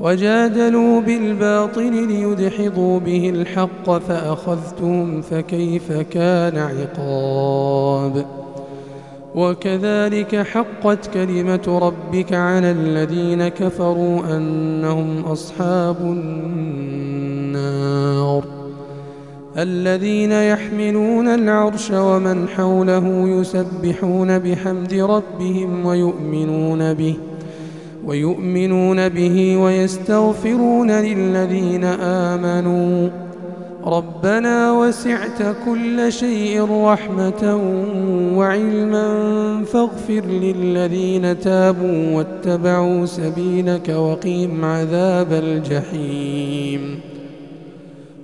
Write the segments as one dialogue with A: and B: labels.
A: وجادلوا بالباطل ليدحضوا به الحق فأخذتهم فكيف كان عقاب. وكذلك حقت كلمة ربك على الذين كفروا أنهم أصحاب النار. الذين يحملون العرش ومن حوله يسبحون بحمد ربهم ويؤمنون به. ويؤمنون به ويستغفرون للذين آمنوا. ربنا وسعت كل شيء رحمة وعلما فاغفر للذين تابوا واتبعوا سبيلك وقيم عذاب الجحيم.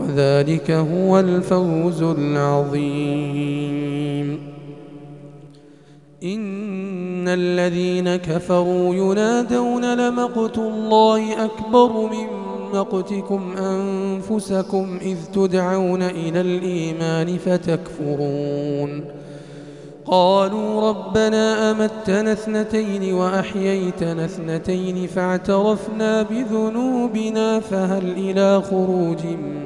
A: وذلك هو الفوز العظيم. إن الذين كفروا ينادون لمقت الله أكبر من مقتكم أنفسكم إذ تدعون إلى الإيمان فتكفرون. قالوا ربنا أمتنا اثنتين وأحييتنا اثنتين فاعترفنا بذنوبنا فهل إلى خروج من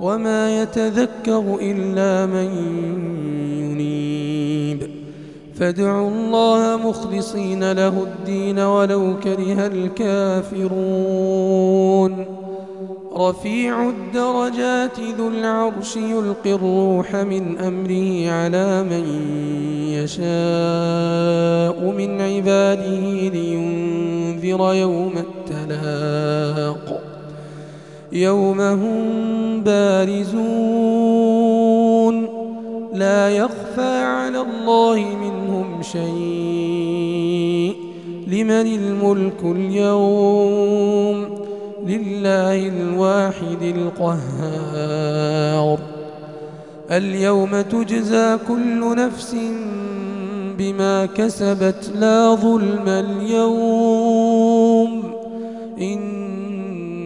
A: وما يتذكر إلا من ينيب. فادعوا الله مخلصين له الدين ولو كره الكافرون. رفيع الدرجات ذو العرش يلقي الروح من أمره على من يشاء من عباده لينذر يوم التلاق. يوم هم بارزون. لا يخفى على الله منهم شيء. لمن الملك اليوم؟ لله الواحد القهار. اليوم تجزى كل نفس بما كسبت. لا ظلم اليوم.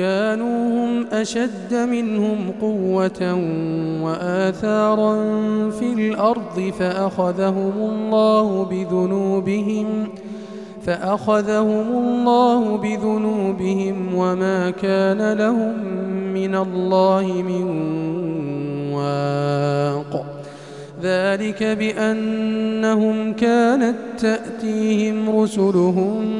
A: كانوا هم أشد منهم قوة وآثارا في الأرض فأخذهم الله بذنوبهم فأخذهم الله بذنوبهم وما كان لهم من الله من واق. ذلك بأنهم كانت تأتيهم رسلهم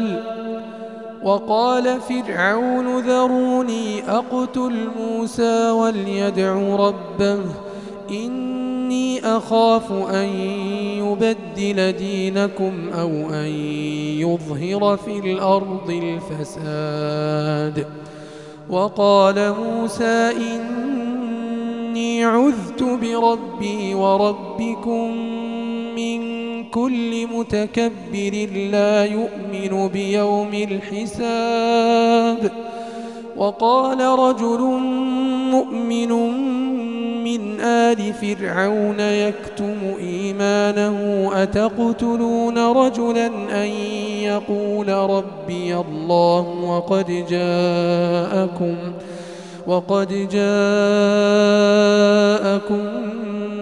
A: وقال فرعون ذروني أقتل موسى وليدع ربه إني أخاف أن يبدل دينكم أو أن يظهر في الأرض الفساد. وقال موسى إني عذت بربي وربكم من كل متكبر لا يؤمن بيوم الحساب. وقال رجل مؤمن من آل فرعون يكتم إيمانه أتقتلون رجلا أن يقول ربي الله وقد جاءكم وقد جاءكم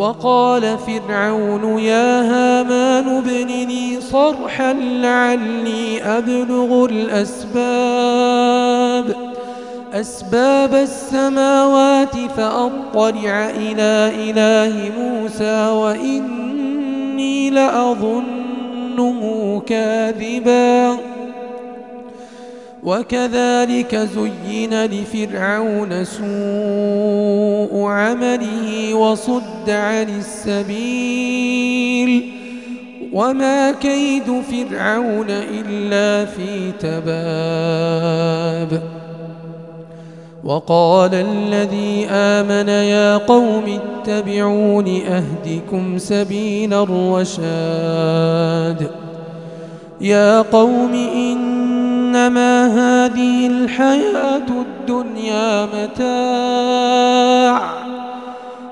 A: وقال فرعون يا هامان ابن لي صرحا لعلي أبلغ الأسباب. أسباب السماوات فأطلع إلى إله موسى وإني لأظنه كاذباً. وكذلك زين لفرعون سوء عمله وصد عن السبيل وما كيد فرعون إلا في تباب. وقال الذي آمن يا قوم اتبعون أهدكم سبيل الرشاد. يا قوم إن إنما هذه الحياة الدنيا متاع.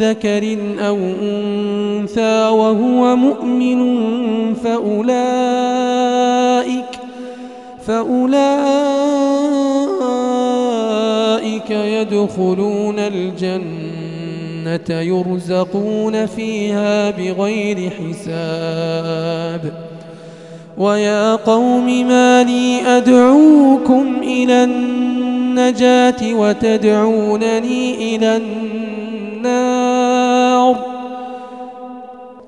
A: ذكر أو أنثى وهو مؤمن فأولئك فأولئك يدخلون الجنة يرزقون فيها بغير حساب. ويا قوم ما لي أدعوكم إلى النجاة وتدعونني إلى النار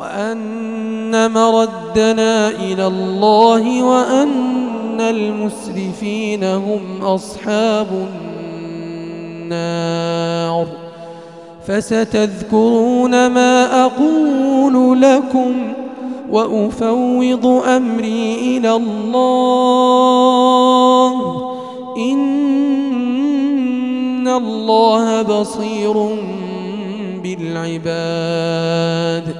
A: وأن مردنا إلى الله وأن المسرفين هم أصحاب النار. فستذكرون ما أقول لكم وأفوض أمري إلى الله. إن الله بصير بالعباد.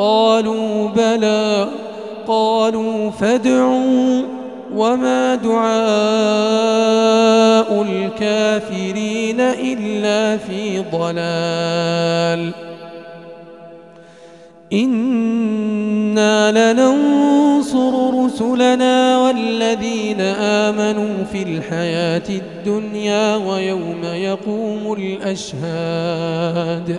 A: قالوا بلى قالوا فادعوا وما دعاء الكافرين إلا في ضلال. إنا لننصر رسلنا والذين آمنوا في الحياة الدنيا ويوم يقوم الأشهاد.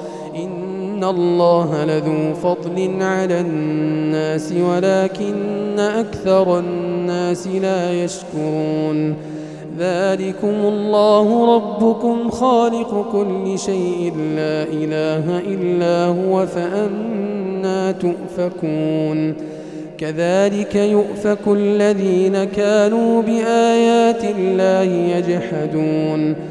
A: إن الله لذو فضل على الناس ولكن أكثر الناس لا يشكرون ذلكم الله ربكم خالق كل شيء لا إله إلا هو فأنا تؤفكون كذلك يؤفك الذين كانوا بآيات الله يجحدون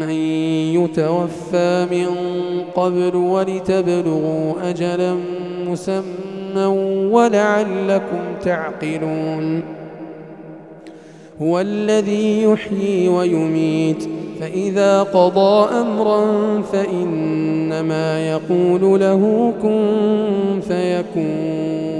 A: من يتوفى من قبل ولتبلغوا أجلا مسمى ولعلكم تعقلون. هو الذي يحيي ويميت فإذا قضى أمرا فإنما يقول له كن فيكون.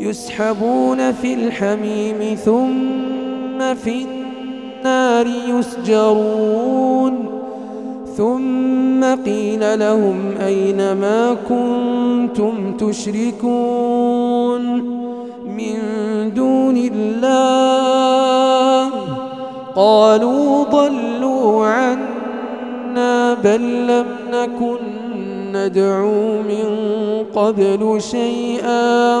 A: يسحبون في الحميم ثم في النار يسجرون ثم قيل لهم أين ما كنتم تشركون من دون الله قالوا ضلوا عنا بل لم نكن ندعو من قبل شيئا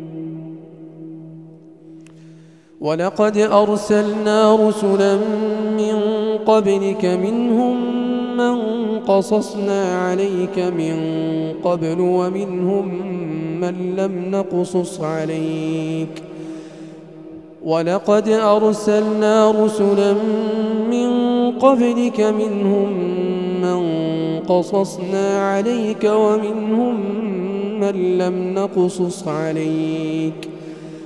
A: ولقد أرسلنا رسلا من قبلك منهم من قصصنا عليك من قبل ومنهم من لم نقصص عليك ولقد أرسلنا رسلا من قبلك منهم من قصصنا عليك ومنهم من لم نقصص عليك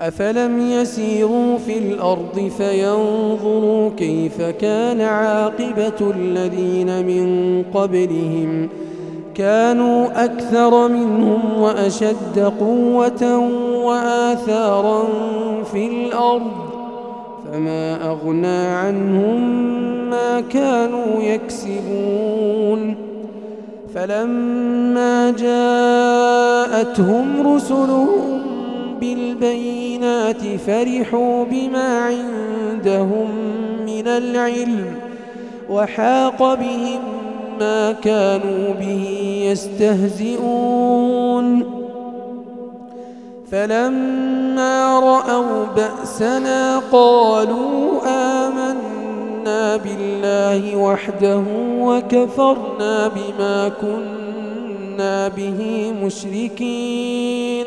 A: أفلم يسيروا في الأرض فينظروا كيف كان عاقبة الذين من قبلهم كانوا أكثر منهم وأشد قوة وآثارا في الأرض فما أغنى عنهم ما كانوا يكسبون فلما جاءتهم رسلهم بالبينات فرحوا بما عندهم من العلم وحاق بهم ما كانوا به يستهزئون. فلما رأوا بأسنا قالوا آمنا بالله وحده وكفرنا بما كنا به مشركين.